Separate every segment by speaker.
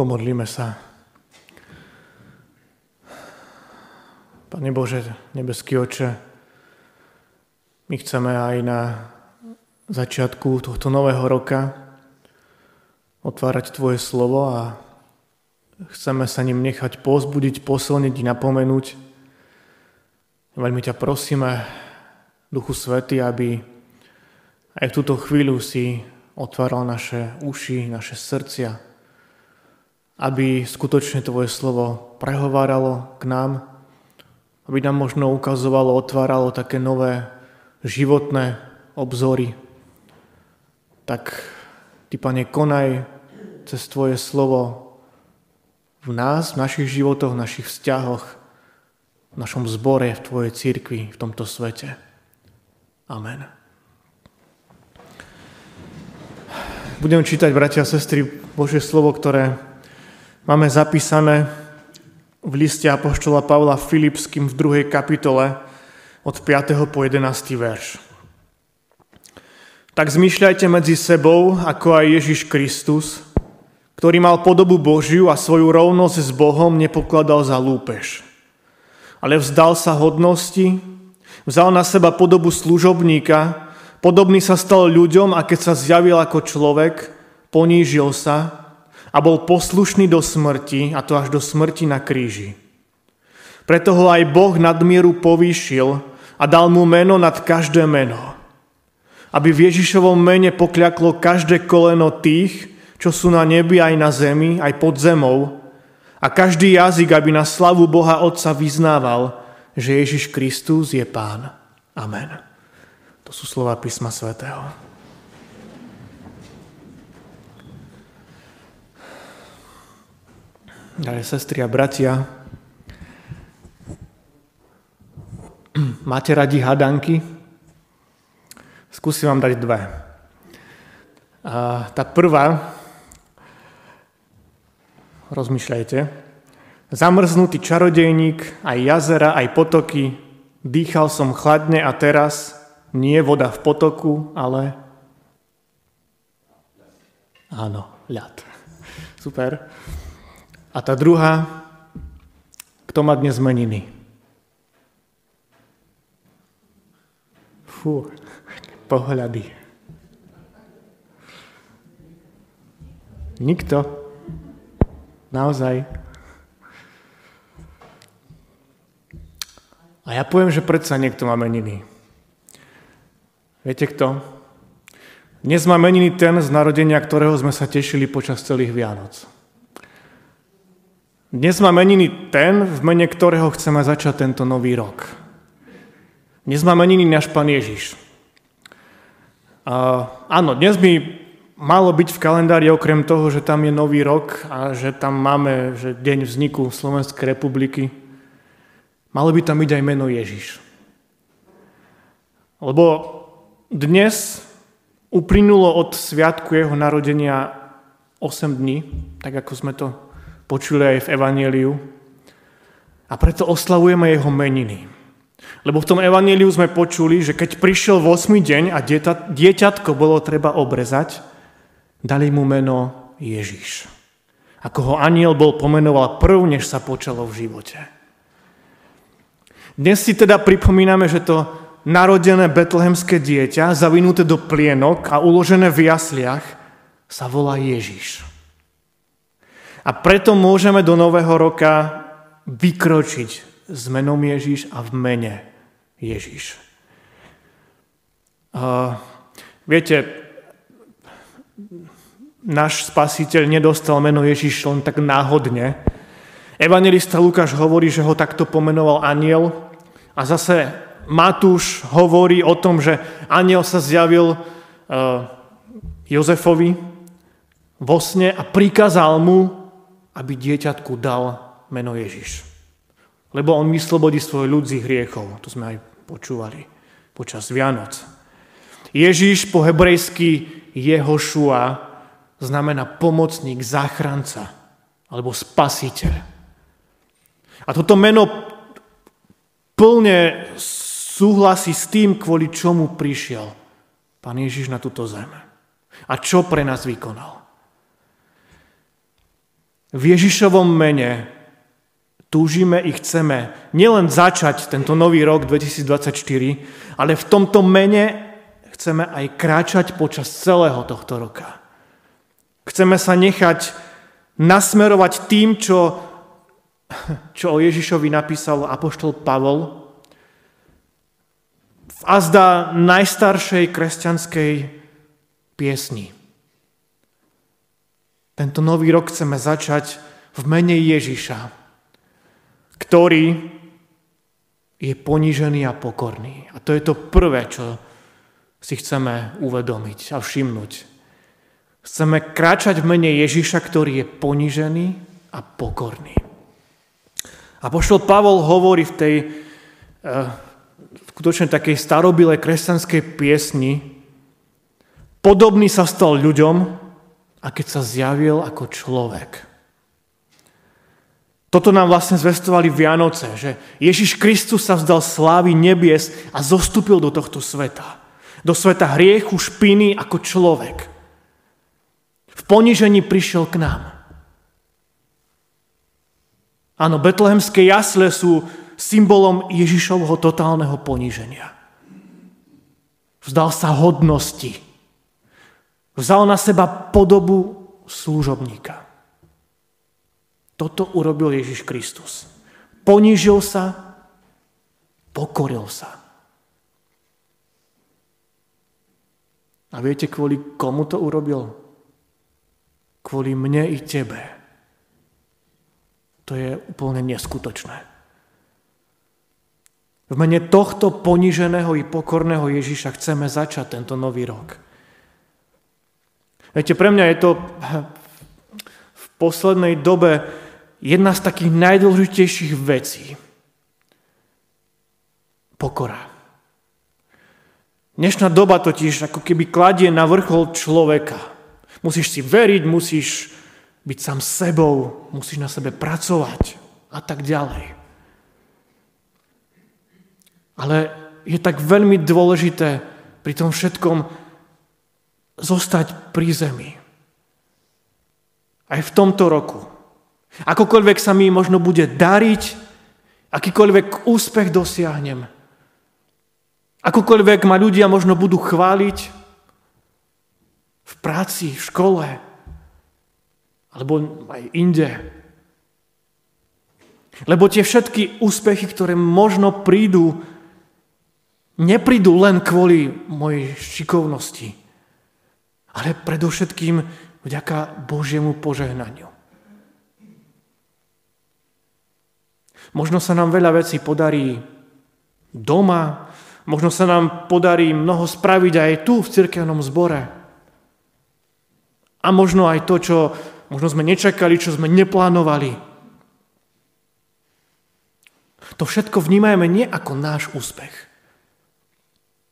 Speaker 1: Pomodlíme sa. Pane Bože, nebeský oče, my chceme aj na začiatku tohto nového roka otvárať Tvoje slovo a chceme sa ním nechať pozbudiť, posilniť napomenúť. Veľmi ťa prosíme, Duchu Svety, aby aj v túto chvíľu si otváral naše uši, naše srdcia, aby skutočne Tvoje slovo prehováralo k nám, aby nám možno ukazovalo, otváralo také nové životné obzory. Tak Ty, Pane, konaj cez Tvoje slovo v nás, v našich životoch, v našich vzťahoch, v našom zbore, v Tvojej církvi, v tomto svete. Amen. Budem čítať, bratia a sestry, Božie slovo, ktoré máme zapísané v liste Apoštola Pavla Filipským v druhej kapitole od 5. po 11. verš. Tak zmýšľajte medzi sebou, ako aj Ježiš Kristus, ktorý mal podobu Božiu a svoju rovnosť s Bohom nepokladal za lúpež. Ale vzdal sa hodnosti, vzal na seba podobu služobníka, podobný sa stal ľuďom a keď sa zjavil ako človek, ponížil sa a bol poslušný do smrti, a to až do smrti na kríži. Preto ho aj Boh nadmieru povýšil a dal mu meno nad každé meno. Aby v Ježišovom mene pokľaklo každé koleno tých, čo sú na nebi aj na zemi, aj pod zemou, a každý jazyk, aby na slavu Boha Otca vyznával, že Ježiš Kristus je Pán. Amen. To sú slova písma svätého. Drahé sestry a bratia, máte radi hadanky? Skúsim vám dať dve. A tá prvá, rozmýšľajte, zamrznutý čarodejník, aj jazera, aj potoky, dýchal som chladne a teraz nie voda v potoku, ale áno, ľad. Super. A tá druhá, kto má dnes meniny? Fú, pohľady. Nikto? Naozaj? A ja poviem, že predsa niekto má meniny. Viete kto? Dnes má meniny ten z narodenia, ktorého sme sa tešili počas celých Vianoc. Dnes má meniny ten, v mene ktorého chceme začať tento nový rok. Dnes má meniny náš Pán Ježiš. A, áno, dnes by malo byť v kalendári okrem toho, že tam je nový rok a že tam máme že deň vzniku Slovenskej republiky, malo by tam byť aj meno Ježiš. Lebo dnes uplynulo od sviatku jeho narodenia 8 dní, tak ako sme to počuli aj v Evangeliu. A preto oslavujeme jeho meniny. Lebo v tom Evangeliu sme počuli, že keď prišiel v 8. deň a dieťa, dieťatko bolo treba obrezať, dali mu meno Ježiš. Ako ho aniel bol pomenoval prv, než sa počalo v živote. Dnes si teda pripomíname, že to narodené betlehemské dieťa, zavinuté do plienok a uložené v jasliach, sa volá Ježiš. A preto môžeme do nového roka vykročiť s menom Ježiš a v mene Ježiš. Uh, viete, náš spasiteľ nedostal meno Ježiš len tak náhodne. Evangelista Lukáš hovorí, že ho takto pomenoval aniel a zase Matúš hovorí o tom, že aniel sa zjavil uh, Jozefovi vo sne a prikázal mu, aby dieťatku dal meno Ježiš. Lebo on vyslobodí svoj ľud z hriechov. To sme aj počúvali počas Vianoc. Ježiš po hebrejsky Jehošua znamená pomocník, záchranca alebo spasiteľ. A toto meno plne súhlasí s tým, kvôli čomu prišiel Pán Ježiš na túto zem. A čo pre nás vykonal. V Ježišovom mene túžime i chceme nielen začať tento nový rok 2024, ale v tomto mene chceme aj kráčať počas celého tohto roka. Chceme sa nechať nasmerovať tým, čo, čo o Ježišovi napísal apoštol Pavol v azda najstaršej kresťanskej piesni. Tento nový rok chceme začať v mene Ježiša, ktorý je ponížený a pokorný. A to je to prvé, čo si chceme uvedomiť a všimnúť. Chceme kráčať v mene Ježiša, ktorý je ponížený a pokorný. A poštol Pavol hovorí v tej uh, skutočne takej starobilej kresťanskej piesni, podobný sa stal ľuďom, a keď sa zjavil ako človek. Toto nám vlastne zvestovali Vianoce, že Ježiš Kristus sa vzdal slávy nebies a zostúpil do tohto sveta. Do sveta hriechu, špiny ako človek. V ponížení prišiel k nám. Áno, betlehemské jasle sú symbolom Ježišovho totálneho poníženia. Vzdal sa hodnosti, Vzal na seba podobu služobníka. Toto urobil Ježiš Kristus. Ponížil sa, pokoril sa. A viete, kvôli komu to urobil? Kvôli mne i tebe. To je úplne neskutočné. V mene tohto poníženého i pokorného Ježiša chceme začať tento nový rok. Viete, pre mňa je to v poslednej dobe jedna z takých najdôležitejších vecí. Pokora. Dnešná doba totiž ako keby kladie na vrchol človeka. Musíš si veriť, musíš byť sám sebou, musíš na sebe pracovať a tak ďalej. Ale je tak veľmi dôležité pri tom všetkom zostať pri zemi. Aj v tomto roku. Akokoľvek sa mi možno bude dariť, akýkoľvek úspech dosiahnem, akokoľvek ma ľudia možno budú chváliť v práci, v škole, alebo aj inde. Lebo tie všetky úspechy, ktoré možno prídu, neprídu len kvôli mojej šikovnosti, ale predovšetkým vďaka Božiemu požehnaniu. Možno sa nám veľa vecí podarí doma, možno sa nám podarí mnoho spraviť aj tu v cirkevnom zbore. A možno aj to, čo možno sme nečakali, čo sme neplánovali. To všetko vnímajme nie ako náš úspech.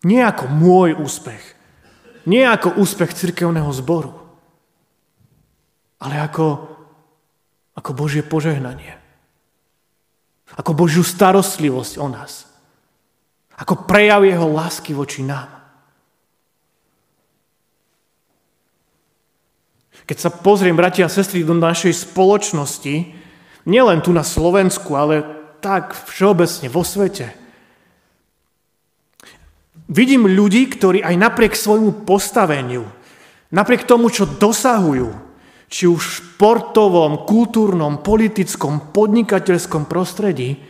Speaker 1: Nie ako môj úspech, nie ako úspech cirkevného zboru, ale ako, ako Božie požehnanie. Ako Božiu starostlivosť o nás. Ako prejav jeho lásky voči nám. Keď sa pozriem, bratia a sestry, do našej spoločnosti, nielen tu na Slovensku, ale tak všeobecne vo svete, Vidím ľudí, ktorí aj napriek svojmu postaveniu, napriek tomu, čo dosahujú, či už v športovom, kultúrnom, politickom, podnikateľskom prostredí,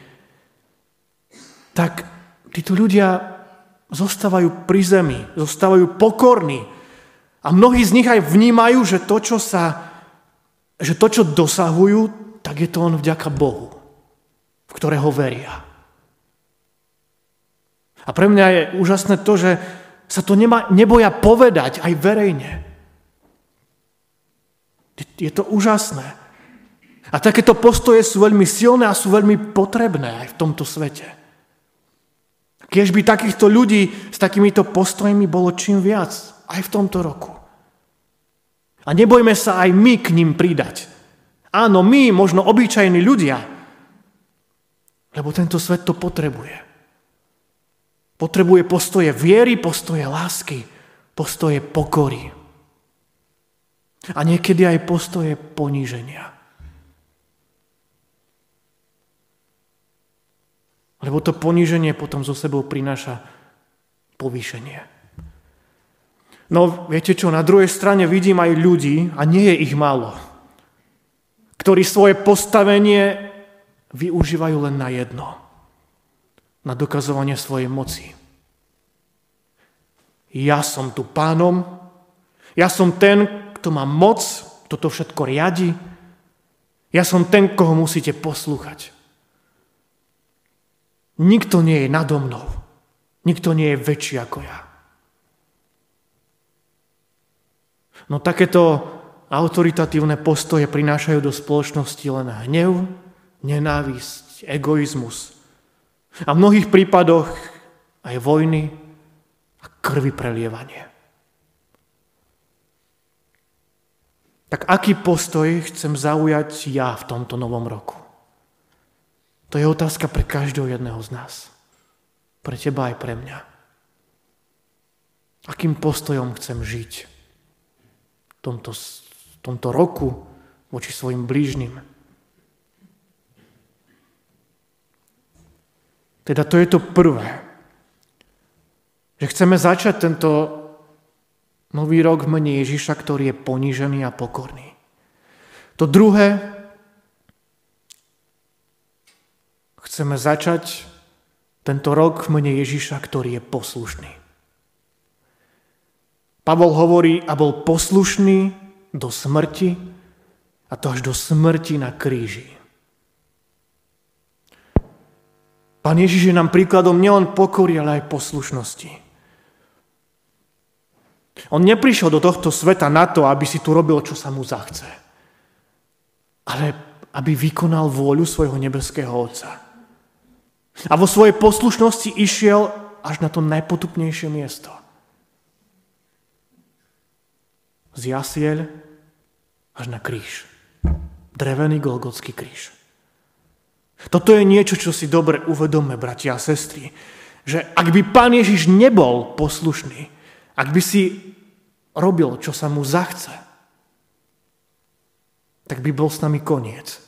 Speaker 1: tak títo ľudia zostávajú pri zemi, zostávajú pokorní. A mnohí z nich aj vnímajú, že to, čo, sa, že to, čo dosahujú, tak je to on vďaka Bohu, v ktorého veria. A pre mňa je úžasné to, že sa to nema, neboja povedať aj verejne. Je to úžasné. A takéto postoje sú veľmi silné a sú veľmi potrebné aj v tomto svete. Keď by takýchto ľudí s takýmito postojmi bolo čím viac aj v tomto roku. A nebojme sa aj my k ním pridať. Áno, my, možno obyčajní ľudia, lebo tento svet to potrebuje. Potrebuje postoje viery, postoje lásky, postoje pokory. A niekedy aj postoje poníženia. Lebo to poníženie potom zo sebou prináša povýšenie. No viete čo, na druhej strane vidím aj ľudí, a nie je ich málo, ktorí svoje postavenie využívajú len na jedno. Na dokazovanie svojej moci. Ja som tu pánom, ja som ten, kto má moc, kto to všetko riadi, ja som ten, koho musíte poslúchať. Nikto nie je nado mnou. Nikto nie je väčší ako ja. No takéto autoritatívne postoje prinášajú do spoločnosti len hnev, nenávisť, egoizmus. A v mnohých prípadoch aj vojny a krvi prelievanie. Tak aký postoj chcem zaujať ja v tomto novom roku? To je otázka pre každého jedného z nás. Pre teba aj pre mňa. Akým postojom chcem žiť v tomto, v tomto roku voči svojim blížnym? Teda to je to prvé. Že chceme začať tento Nový rok v mene Ježiša, ktorý je ponížený a pokorný. To druhé, chceme začať tento rok v mene Ježiša, ktorý je poslušný. Pavol hovorí, a bol poslušný do smrti, a to až do smrti na kríži. Pán Ježiš je nám príkladom nielen pokory, ale aj poslušnosti. On neprišiel do tohto sveta na to, aby si tu robil, čo sa mu zachce. Ale aby vykonal vôľu svojho nebeského Otca. A vo svojej poslušnosti išiel až na to najpotupnejšie miesto. Z jasiel až na kríž. Drevený Golgotský kríž. Toto je niečo, čo si dobre uvedome, bratia a sestry, že ak by Pán Ježiš nebol poslušný, ak by si robil, čo sa mu zachce, tak by bol s nami koniec.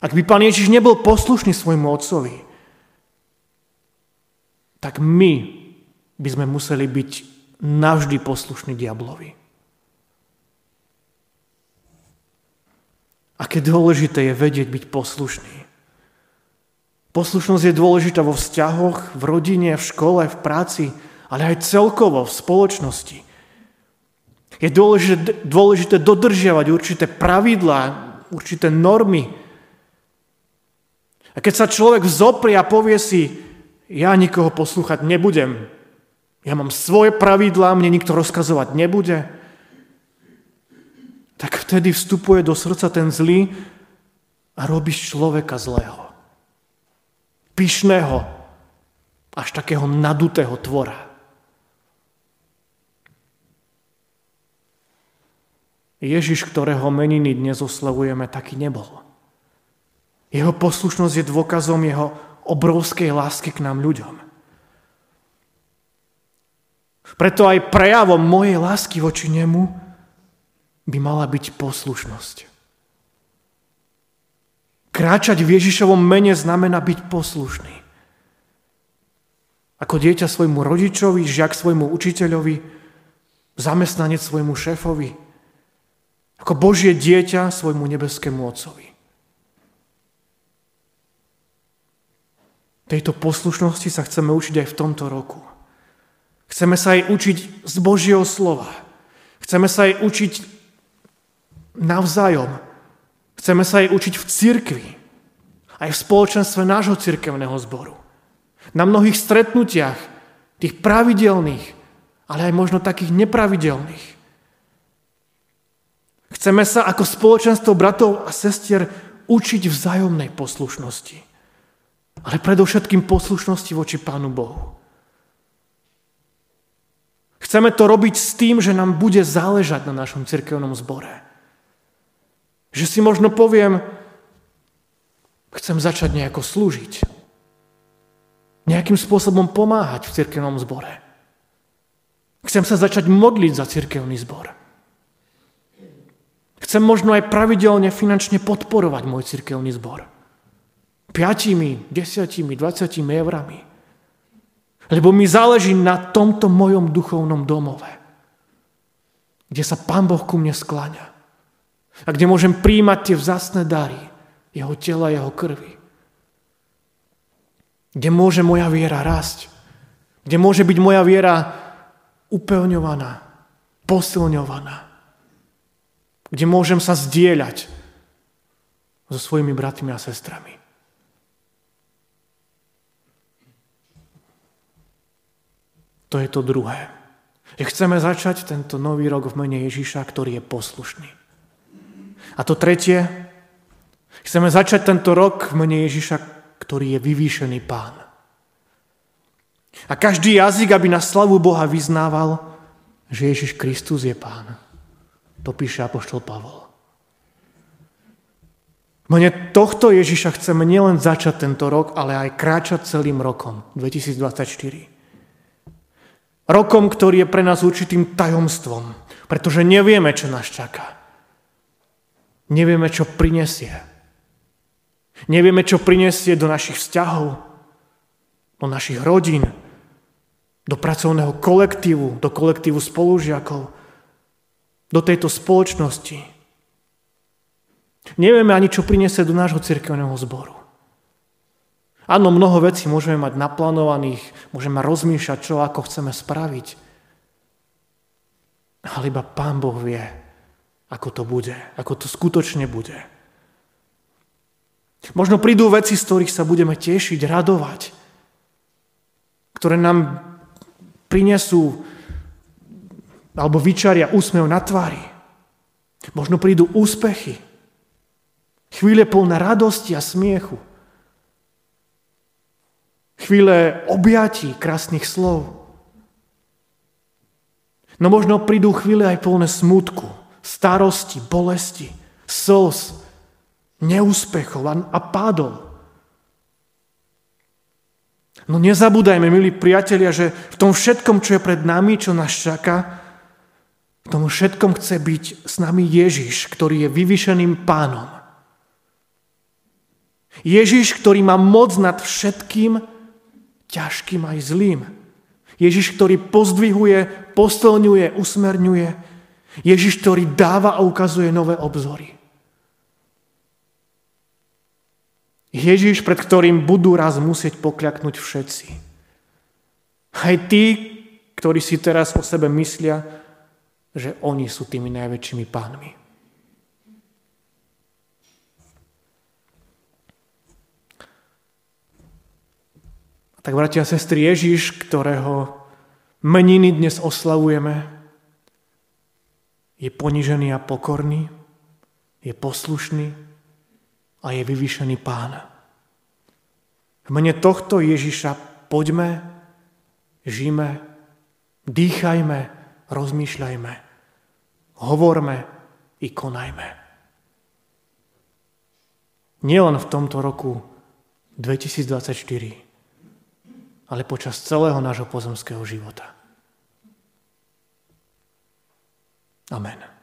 Speaker 1: Ak by pán Ježiš nebol poslušný svojmu otcovi, tak my by sme museli byť navždy poslušní diablovi. Aké dôležité je vedieť byť poslušný. Poslušnosť je dôležitá vo vzťahoch, v rodine, v škole, v práci, ale aj celkovo v spoločnosti. Je dôležité, dôležité dodržiavať určité pravidlá, určité normy. A keď sa človek vzoprie a povie si, ja nikoho poslúchať nebudem, ja mám svoje pravidlá, mne nikto rozkazovať nebude, tak vtedy vstupuje do srdca ten zlý a robíš človeka zlého. Pyšného, až takého nadutého tvora. Ježiš, ktorého meniny dnes oslavujeme, taký nebol. Jeho poslušnosť je dôkazom jeho obrovskej lásky k nám ľuďom. Preto aj prejavom mojej lásky voči nemu by mala byť poslušnosť. Kráčať v Ježišovom mene znamená byť poslušný. Ako dieťa svojmu rodičovi, žiak svojmu učiteľovi, zamestnanec svojmu šéfovi – ako Božie dieťa svojmu nebeskému Otcovi. Tejto poslušnosti sa chceme učiť aj v tomto roku. Chceme sa aj učiť z Božieho slova. Chceme sa aj učiť navzájom. Chceme sa aj učiť v cirkvi. Aj v spoločenstve nášho cirkevného zboru. Na mnohých stretnutiach, tých pravidelných, ale aj možno takých nepravidelných. Chceme sa ako spoločenstvo bratov a sestier učiť vzájomnej poslušnosti. Ale predovšetkým poslušnosti voči Pánu Bohu. Chceme to robiť s tým, že nám bude záležať na našom cirkevnom zbore. Že si možno poviem, chcem začať nejako slúžiť. Nejakým spôsobom pomáhať v cirkevnom zbore. Chcem sa začať modliť za cirkevný zbor. Chcem možno aj pravidelne finančne podporovať môj cirkevný zbor. piatimi, desiatimi, dvacatimi eurami. Lebo mi záleží na tomto mojom duchovnom domove, kde sa Pán Boh ku mne skláňa a kde môžem príjmať tie vzácne dary, jeho tela, jeho krvi. Kde môže moja viera rásť, kde môže byť moja viera upevňovaná, posilňovaná, kde môžem sa zdieľať so svojimi bratmi a sestrami. To je to druhé. Že chceme začať tento nový rok v mene Ježíša, ktorý je poslušný. A to tretie, chceme začať tento rok v mene Ježíša, ktorý je vyvýšený pán. A každý jazyk, aby na slavu Boha vyznával, že Ježiš Kristus je pán. To píše Apoštol Pavol. Mene tohto Ježiša chceme nielen začať tento rok, ale aj kráčať celým rokom 2024. Rokom, ktorý je pre nás určitým tajomstvom, pretože nevieme, čo nás čaká. Nevieme, čo prinesie. Nevieme, čo prinesie do našich vzťahov, do našich rodín, do pracovného kolektívu, do kolektívu spolužiakov, do tejto spoločnosti. Nevieme ani, čo prinesie do nášho cirkevného zboru. Áno, mnoho vecí môžeme mať naplánovaných, môžeme rozmýšľať, čo ako chceme spraviť. Ale iba Pán Boh vie, ako to bude, ako to skutočne bude. Možno prídu veci, z ktorých sa budeme tešiť, radovať, ktoré nám prinesú alebo vyčaria úsmev na tvári. Možno prídu úspechy, chvíle plné radosti a smiechu. Chvíle objatí, krásnych slov. No možno prídu chvíle aj plné smutku, starosti, bolesti, slz, neúspechov a pádov. No nezabúdajme, milí priatelia, že v tom všetkom, čo je pred nami, čo nás čaká, v tom všetkom chce byť s nami Ježiš, ktorý je vyvyšeným pánom. Ježiš, ktorý má moc nad všetkým, ťažkým aj zlým. Ježiš, ktorý pozdvihuje, posilňuje, usmerňuje. Ježiš, ktorý dáva a ukazuje nové obzory. Ježiš, pred ktorým budú raz musieť pokľaknúť všetci. Aj tí, ktorí si teraz o sebe myslia, že oni sú tými najväčšími pánmi. Tak, bratia a sestry, Ježiš, ktorého meniny dnes oslavujeme, je ponižený a pokorný, je poslušný a je vyvýšený pán. V mene tohto Ježiša poďme, žijme, dýchajme, rozmýšľajme, hovorme i konajme. Nielen v tomto roku 2024, ale počas celého nášho pozemského života. Amen.